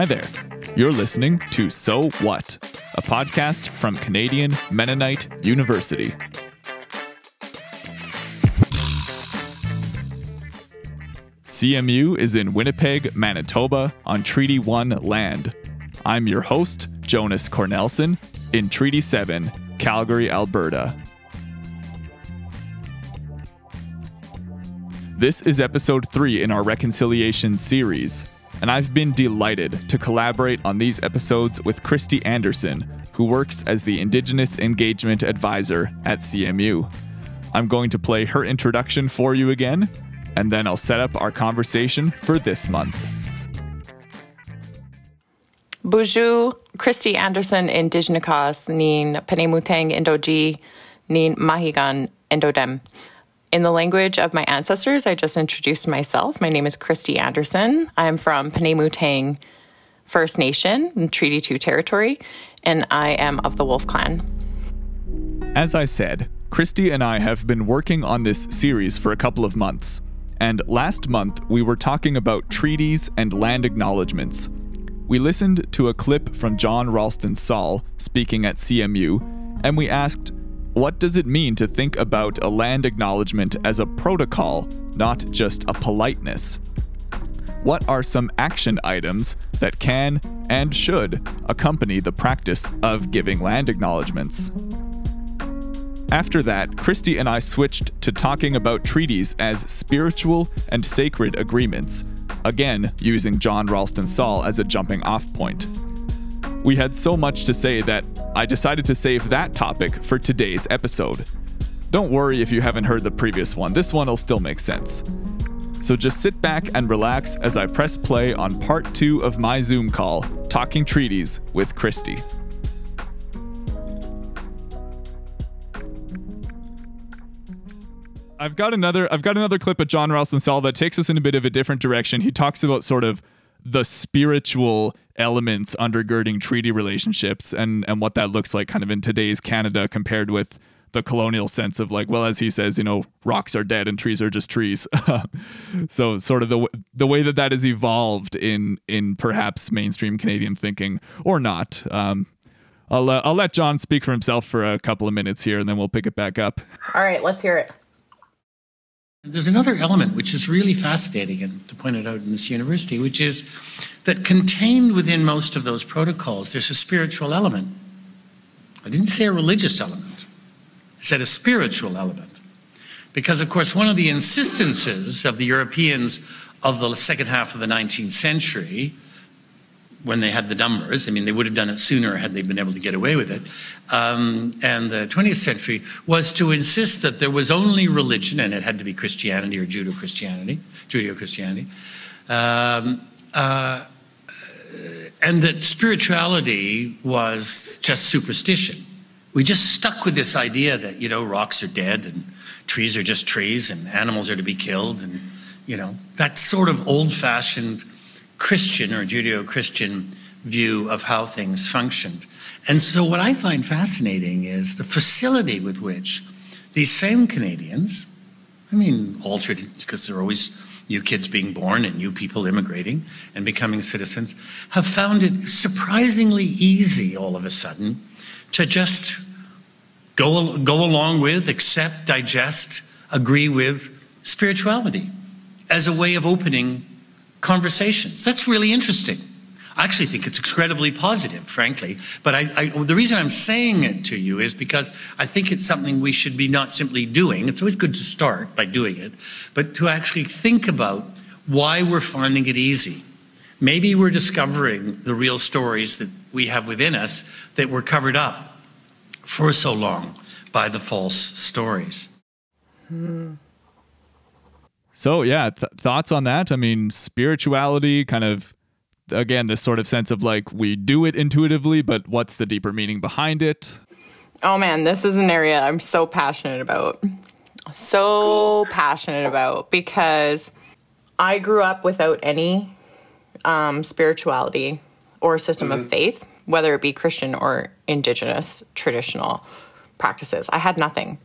Hi there. You're listening to So What, a podcast from Canadian Mennonite University. CMU is in Winnipeg, Manitoba, on Treaty 1 land. I'm your host, Jonas Cornelsen, in Treaty 7, Calgary, Alberta. This is episode 3 in our reconciliation series, and I've been delighted to collaborate on these episodes with Christy Anderson, who works as the Indigenous Engagement Advisor at CMU. I'm going to play her introduction for you again, and then I'll set up our conversation for this month. Buju Christy Anderson Indigenikas nin Penemutang Indoji nin Mahigan Indodem. In the language of my ancestors, I just introduced myself. My name is Christy Anderson. I'm from Penemutang First Nation Treaty 2 territory, and I am of the Wolf Clan. As I said, Christy and I have been working on this series for a couple of months. And last month, we were talking about treaties and land acknowledgements. We listened to a clip from John Ralston Saul speaking at CMU, and we asked, what does it mean to think about a land acknowledgement as a protocol, not just a politeness? What are some action items that can and should accompany the practice of giving land acknowledgements? After that, Christy and I switched to talking about treaties as spiritual and sacred agreements, again using John Ralston Saul as a jumping off point. We had so much to say that I decided to save that topic for today's episode. Don't worry if you haven't heard the previous one, this one will still make sense. So just sit back and relax as I press play on part two of my Zoom call, Talking Treaties with Christy. I've got another I've got another clip of John Ralston Saul that takes us in a bit of a different direction. He talks about sort of the spiritual elements undergirding treaty relationships and and what that looks like kind of in today's Canada compared with the colonial sense of like well as he says you know rocks are dead and trees are just trees. So sort of the the way that that has evolved in in perhaps mainstream Canadian thinking or not. Um, I'll uh, I'll let John speak for himself for a couple of minutes here and then we'll pick it back up. All right let's hear it there's another element which is really fascinating and to point it out in this university, which is that contained within most of those protocols, there's a spiritual element. I didn't say a religious element, I said a spiritual element. Because, of course, one of the insistences of the Europeans of the second half of the 19th century when they had the numbers. I mean, they would have done it sooner had they been able to get away with it. Um, and the 20th century was to insist that there was only religion, and it had to be Christianity or Judeo Christianity, Judeo Christianity, um, uh, and that spirituality was just superstition. We just stuck with this idea that you know rocks are dead and trees are just trees and animals are to be killed and you know that sort of old-fashioned Christian or Judeo Christian view of how things functioned. And so, what I find fascinating is the facility with which these same Canadians, I mean, altered because there are always new kids being born and new people immigrating and becoming citizens, have found it surprisingly easy all of a sudden to just go, go along with, accept, digest, agree with spirituality as a way of opening conversations. That's really interesting. I actually think it's incredibly positive, frankly. But I, I, the reason I'm saying it to you is because I think it's something we should be not simply doing. It's always good to start by doing it, but to actually think about why we're finding it easy. Maybe we're discovering the real stories that we have within us that were covered up for so long by the false stories. Hmm. So yeah, th- thoughts on that? I mean, spirituality, kind of again, this sort of sense of like we do it intuitively, but what's the deeper meaning behind it? Oh man, this is an area I'm so passionate about. So passionate about because I grew up without any um, spirituality or system mm-hmm. of faith, whether it be Christian or indigenous traditional practices. I had nothing.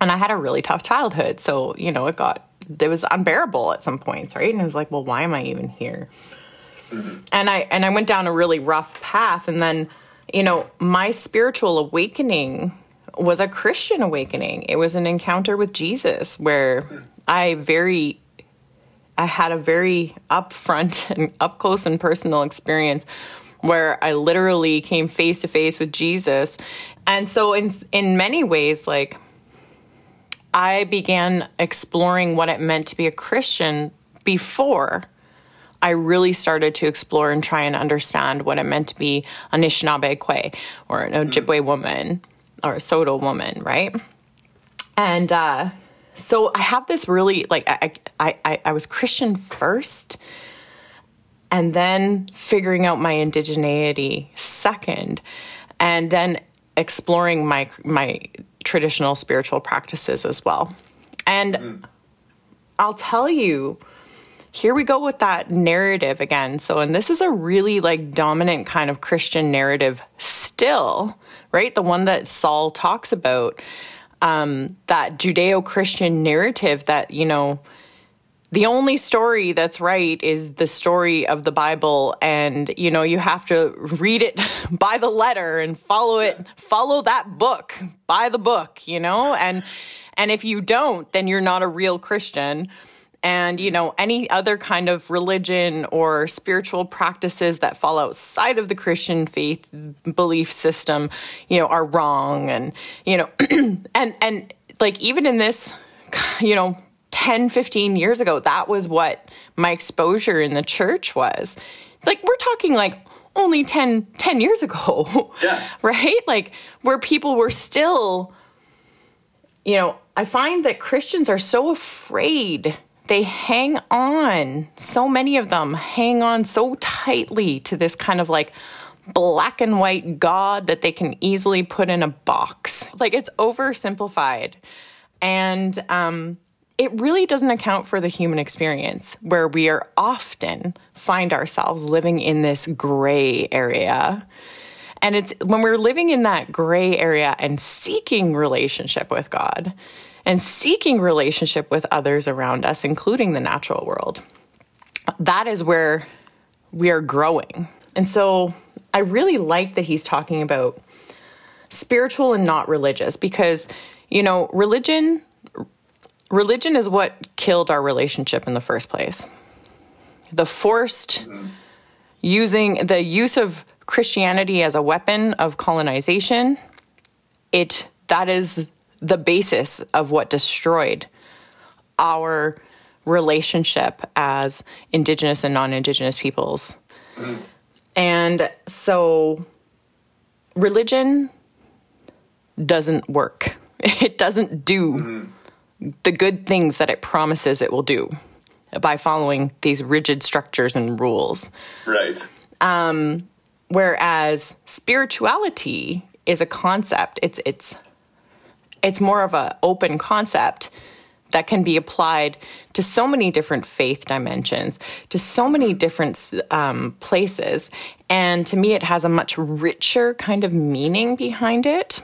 And I had a really tough childhood. So, you know, it got it was unbearable at some points, right? And I was like, well, why am I even here? And I and I went down a really rough path and then you know, my spiritual awakening was a Christian awakening. It was an encounter with Jesus where I very I had a very upfront and up close and personal experience where I literally came face to face with Jesus. And so in in many ways like I began exploring what it meant to be a Christian before I really started to explore and try and understand what it meant to be a Anishinaabe Kwe or an Ojibwe woman or a Saulteaux woman, right? And uh, so I have this really like I, I I I was Christian first, and then figuring out my indigeneity second, and then exploring my my traditional spiritual practices as well. And mm. I'll tell you here we go with that narrative again. So, and this is a really like dominant kind of Christian narrative still, right? The one that Saul talks about, um, that Judeo Christian narrative that, you know, the only story that's right is the story of the Bible. And, you know, you have to read it by the letter and follow it, follow that book by the book, you know? And, and if you don't, then you're not a real Christian and you mm-hmm. know any other kind of religion or spiritual practices that fall outside of the christian faith belief system you know are wrong and you know and and like even in this you know 10 15 years ago that was what my exposure in the church was like we're talking like only 10 10 years ago yeah. right like where people were still you know i find that christians are so afraid they hang on, so many of them hang on so tightly to this kind of like black and white God that they can easily put in a box. Like it's oversimplified. And um, it really doesn't account for the human experience where we are often find ourselves living in this gray area. And it's when we're living in that gray area and seeking relationship with God, and seeking relationship with others around us, including the natural world. That is where we are growing. And so I really like that he's talking about spiritual and not religious because, you know, religion religion is what killed our relationship in the first place. The forced using the use of Christianity as a weapon of colonization, it that is the basis of what destroyed our relationship as indigenous and non-indigenous peoples. And so religion doesn't work. It doesn't do mm-hmm. The good things that it promises it will do by following these rigid structures and rules. Right. Um, whereas spirituality is a concept. It's it's it's more of an open concept that can be applied to so many different faith dimensions, to so many different um, places. And to me, it has a much richer kind of meaning behind it.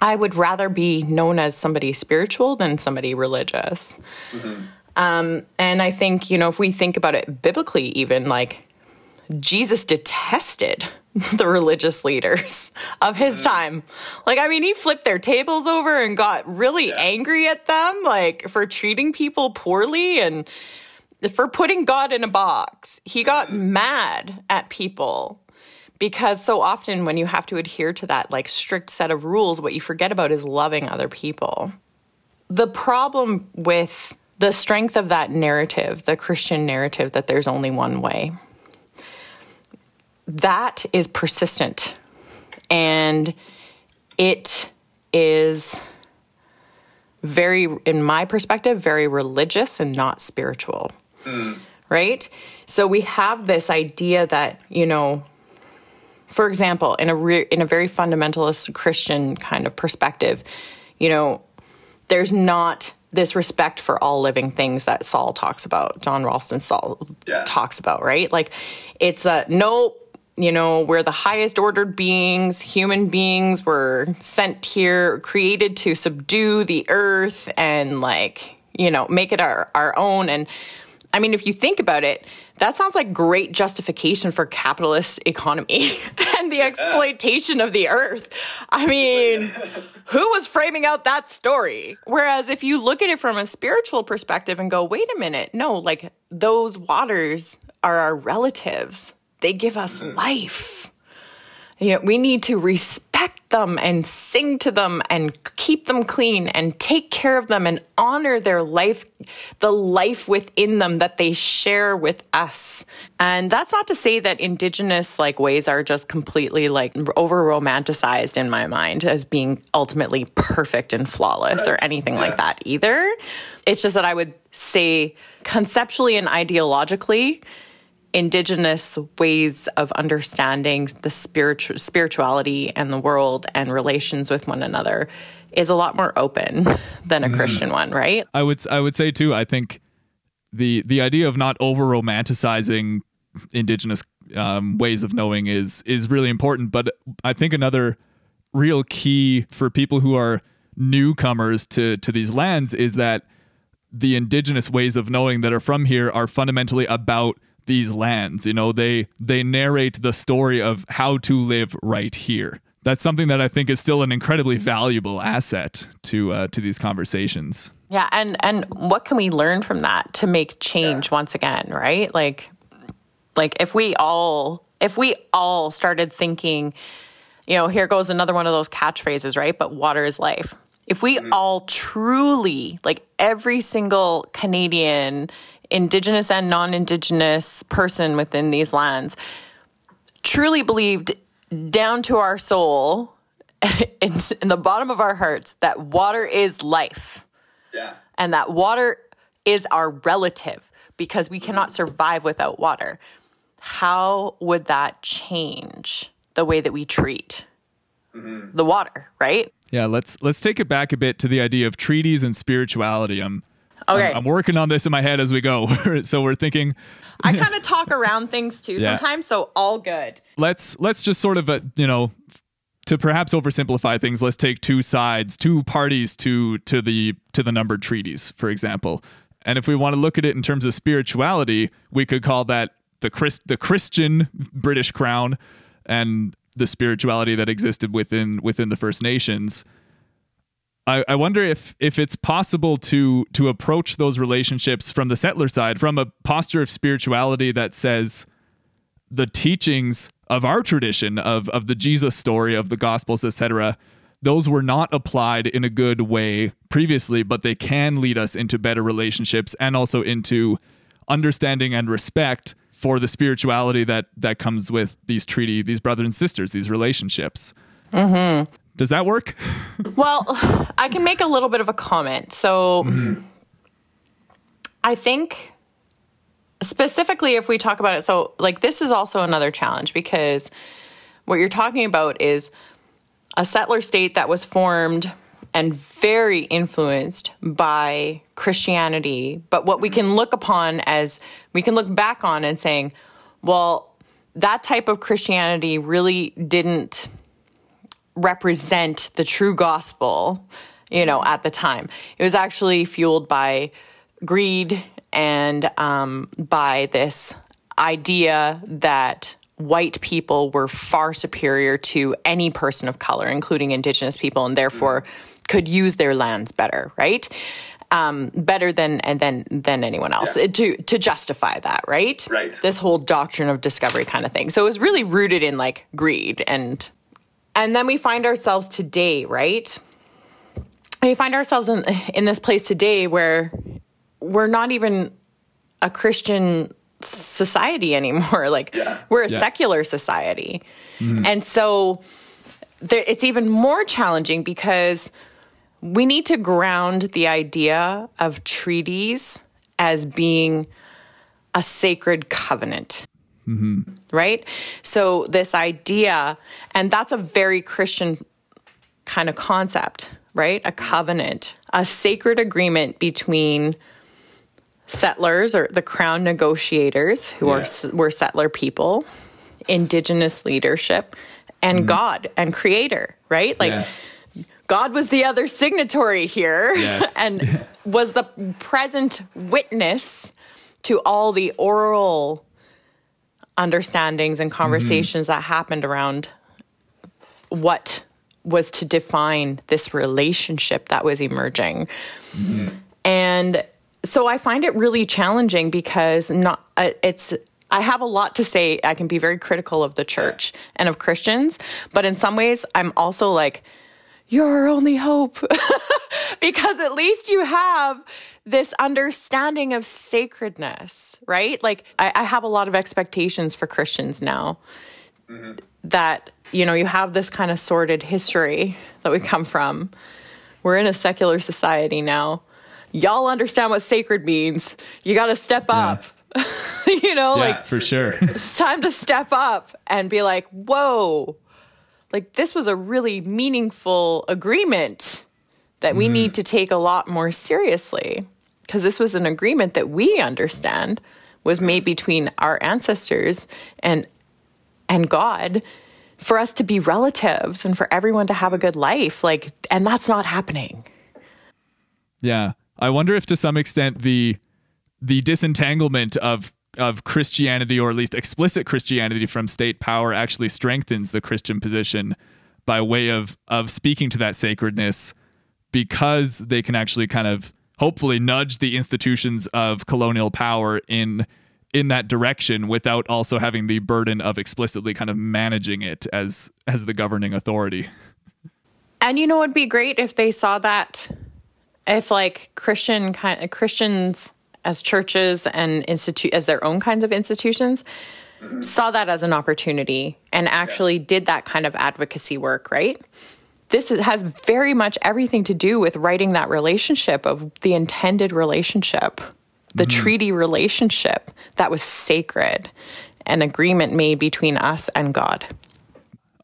I would rather be known as somebody spiritual than somebody religious. Mm-hmm. Um, and I think, you know, if we think about it biblically, even like Jesus detested the religious leaders of his mm. time. Like, I mean, he flipped their tables over and got really yeah. angry at them, like for treating people poorly and for putting God in a box. He got mm. mad at people because so often when you have to adhere to that like strict set of rules, what you forget about is loving other people. The problem with the strength of that narrative, the Christian narrative that there's only one way that is persistent and it is very in my perspective very religious and not spiritual mm. right so we have this idea that you know for example in a re- in a very fundamentalist christian kind of perspective you know there's not this respect for all living things that Saul talks about, John Ralston Saul yeah. talks about, right? Like it's a no you know, we're the highest ordered beings, human beings were sent here, created to subdue the earth and like, you know, make it our, our own. And I mean, if you think about it, that sounds like great justification for capitalist economy and the exploitation of the earth. I mean, who was framing out that story? Whereas if you look at it from a spiritual perspective and go, wait a minute, no, like those waters are our relatives. They give us mm. life. You know, we need to respect them and sing to them and keep them clean and take care of them and honor their life, the life within them that they share with us. And that's not to say that indigenous like ways are just completely like over romanticized in my mind as being ultimately perfect and flawless or anything yeah. like that either. It's just that I would say conceptually and ideologically, indigenous ways of understanding the spiritual spirituality and the world and relations with one another is a lot more open than a mm. Christian one, right? I would I would say too. I think the the idea of not over romanticizing indigenous um, ways of knowing is is really important. But I think another real key for people who are newcomers to to these lands is that the indigenous ways of knowing that are from here are fundamentally about these lands. You know, they they narrate the story of how to live right here. That's something that I think is still an incredibly valuable asset to uh, to these conversations. Yeah, and and what can we learn from that to make change yeah. once again, right? Like like if we all if we all started thinking, you know, here goes another one of those catchphrases, right? But water is life. If we mm-hmm. all truly, like every single Canadian indigenous and non indigenous person within these lands truly believed down to our soul in, in, the bottom of our hearts that water is life. Yeah. And that water is our relative because we cannot survive without water. How would that change the way that we treat mm-hmm. the water, right? Yeah, let's let's take it back a bit to the idea of treaties and spirituality. Um Okay. I'm, I'm, working on this in my head as we go. so we're thinking. I kind of talk around things too yeah. sometimes, so all good. Let's let's just sort of uh, you know to perhaps oversimplify things. Let's take two sides, two parties to to the to the numbered treaties, for example. And if we want to look at it in terms of spirituality, we could call that the Christ, the Christian British Crown, and the spirituality that existed within within the First Nations. I, I wonder if if it's possible to to approach those relationships from the settler side, from a posture of spirituality that says the teachings of our tradition of of the Jesus story of the Gospels, etc. Those were not applied in a good way previously, but they can lead us into better relationships and also into understanding and respect for the spirituality that that comes with these treaty, these brothers and sisters, these relationships. Mm-hmm. Does that work? well, I can make a little bit of a comment. So mm-hmm. I think specifically if we talk about it, so like this is also another challenge because what you're talking about is a settler state that was formed and very influenced by Christianity, but what we can look upon as we can look back on and saying, well, that type of Christianity really didn't represent the true gospel, you know, at the time. It was actually fueled by greed and um, by this idea that white people were far superior to any person of color, including indigenous people, and therefore could use their lands better, right? Um, better than and then than anyone else yeah. to to justify that, right? Right. This whole doctrine of discovery kind of thing. So it was really rooted in like greed and and then we find ourselves today, right? We find ourselves in in this place today where we're not even a Christian society anymore. Like yeah. we're a yeah. secular society. Mm-hmm. And so there, it's even more challenging because we need to ground the idea of treaties as being a sacred covenant. Mm-hmm. Right? So, this idea, and that's a very Christian kind of concept, right? A covenant, a sacred agreement between settlers or the crown negotiators who yeah. are were settler people, indigenous leadership, and mm-hmm. God and creator, right? Like yeah. God was the other signatory here yes. and was the present witness to all the oral understandings and conversations mm-hmm. that happened around what was to define this relationship that was emerging. Mm-hmm. And so I find it really challenging because not uh, it's I have a lot to say. I can be very critical of the church and of Christians, but in some ways I'm also like you're our only hope because at least you have this understanding of sacredness, right? Like, I, I have a lot of expectations for Christians now mm-hmm. that, you know, you have this kind of sordid history that we come from. We're in a secular society now. Y'all understand what sacred means. You got to step up. you know, yeah, like, for sure. it's time to step up and be like, whoa, like this was a really meaningful agreement that we mm-hmm. need to take a lot more seriously. Because this was an agreement that we understand was made between our ancestors and and God for us to be relatives and for everyone to have a good life like and that's not happening. Yeah. I wonder if to some extent the the disentanglement of of christianity or at least explicit christianity from state power actually strengthens the christian position by way of of speaking to that sacredness because they can actually kind of hopefully nudge the institutions of colonial power in in that direction without also having the burden of explicitly kind of managing it as as the governing authority. And you know it'd be great if they saw that if like Christian kind Christians as churches and institute as their own kinds of institutions mm-hmm. saw that as an opportunity and actually yeah. did that kind of advocacy work, right? this has very much everything to do with writing that relationship of the intended relationship, the mm-hmm. treaty relationship that was sacred, an agreement made between us and God.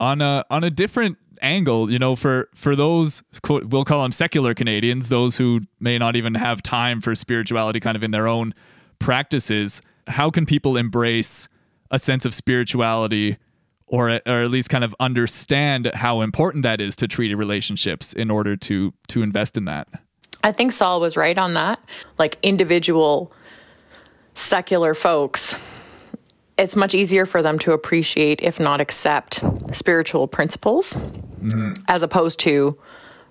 On a on a different angle, you know, for for those quote, we'll call them secular Canadians, those who may not even have time for spirituality kind of in their own practices, how can people embrace a sense of spirituality or or at least kind of understand how important that is to treaty relationships in order to to invest in that. I think Saul was right on that. Like individual secular folks, it's much easier for them to appreciate, if not accept, spiritual principles mm-hmm. as opposed to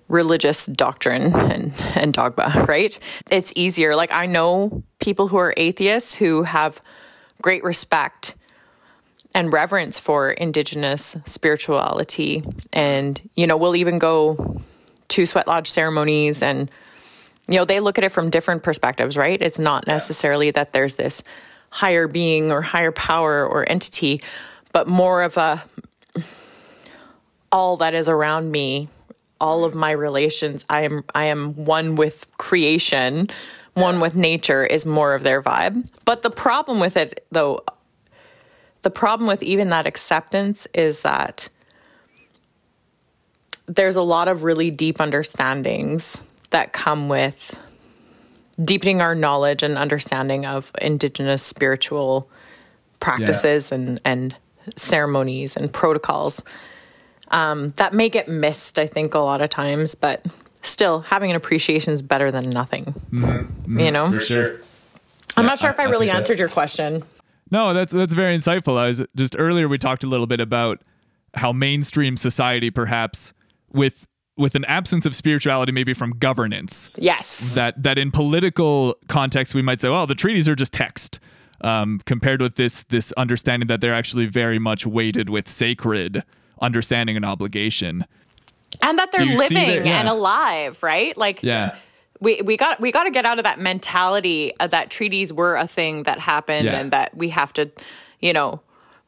religious doctrine and, and dogma, right? It's easier. Like I know people who are atheists who have great respect and reverence for indigenous spirituality and you know we'll even go to sweat lodge ceremonies and you know they look at it from different perspectives right it's not necessarily that there's this higher being or higher power or entity but more of a all that is around me all of my relations i am i am one with creation one with nature is more of their vibe. But the problem with it though the problem with even that acceptance is that there's a lot of really deep understandings that come with deepening our knowledge and understanding of indigenous spiritual practices yeah. and and ceremonies and protocols um, that may get missed i think a lot of times but still having an appreciation is better than nothing mm-hmm. Mm-hmm. you know for sure i'm yeah, not sure if i, I really answered your question no, that's that's very insightful. I was just earlier we talked a little bit about how mainstream society perhaps with with an absence of spirituality maybe from governance. Yes. That that in political context we might say, well, the treaties are just text. Um, compared with this this understanding that they're actually very much weighted with sacred understanding and obligation. And that they're living that? Yeah. and alive, right? Like yeah we we got we got to get out of that mentality that treaties were a thing that happened yeah. and that we have to, you know,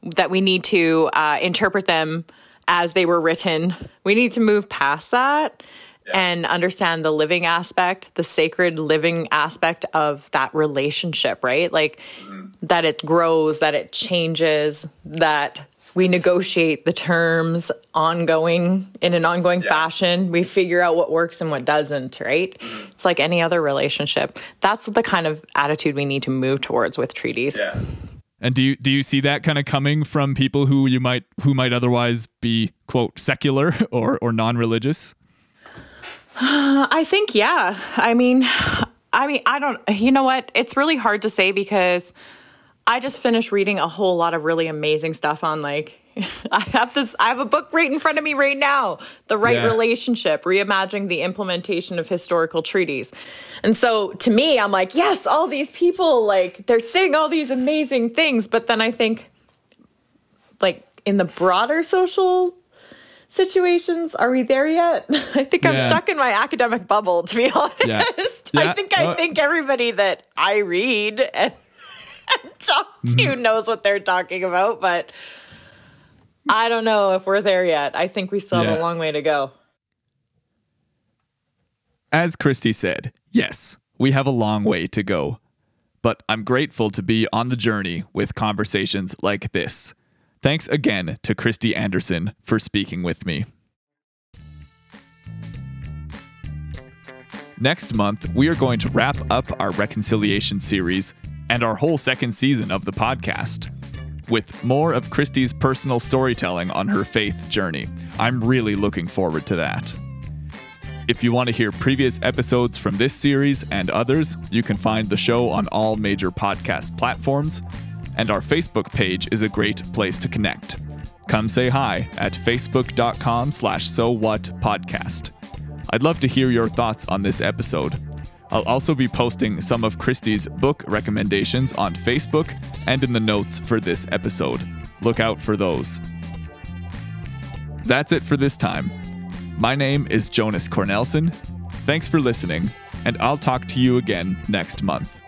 that we need to uh, interpret them as they were written. We need to move past that yeah. and understand the living aspect, the sacred living aspect of that relationship, right? Like mm-hmm. that it grows, that it changes, that we negotiate the terms ongoing in an ongoing yeah. fashion. We figure out what works and what doesn't, right? Mm-hmm. It's like any other relationship. That's the kind of attitude we need to move towards with treaties. Yeah. And do you do you see that kind of coming from people who you might who might otherwise be quote secular or or non-religious? I think yeah. I mean, I mean, I don't, you know what? It's really hard to say because I just finished reading a whole lot of really amazing stuff on like, I have this, I have a book right in front of me right now The Right Yeah. Relationship, reimagining the implementation of historical treaties. And so to me, I'm like, yes, all these people, like, they're saying all these amazing things. But then I think, like, in the broader social situations, are we there yet? I think I'm stuck in my academic bubble, to be honest. Yeah. I think I think everybody that I read and, and talk to Mm-hmm. knows what they're talking about, but I don't know if we're there yet. I think we still have Yeah. a long way to go. As Christy said, yes, we have a long way to go. But I'm grateful to be on the journey with conversations like this. Thanks again to Christy Anderson for speaking with me. Next month, we are going to wrap up our reconciliation series and our whole second season of the podcast with more of Christy's personal storytelling on her faith journey. I'm really looking forward to that. If you want to hear previous episodes from this series and others, you can find the show on all major podcast platforms, and our Facebook page is a great place to connect. Come say hi at facebook.com slash so what podcast. I'd love to hear your thoughts on this episode. I'll also be posting some of Christie's book recommendations on Facebook and in the notes for this episode. Look out for those. That's it for this time. My name is Jonas Cornelsen. Thanks for listening, and I'll talk to you again next month.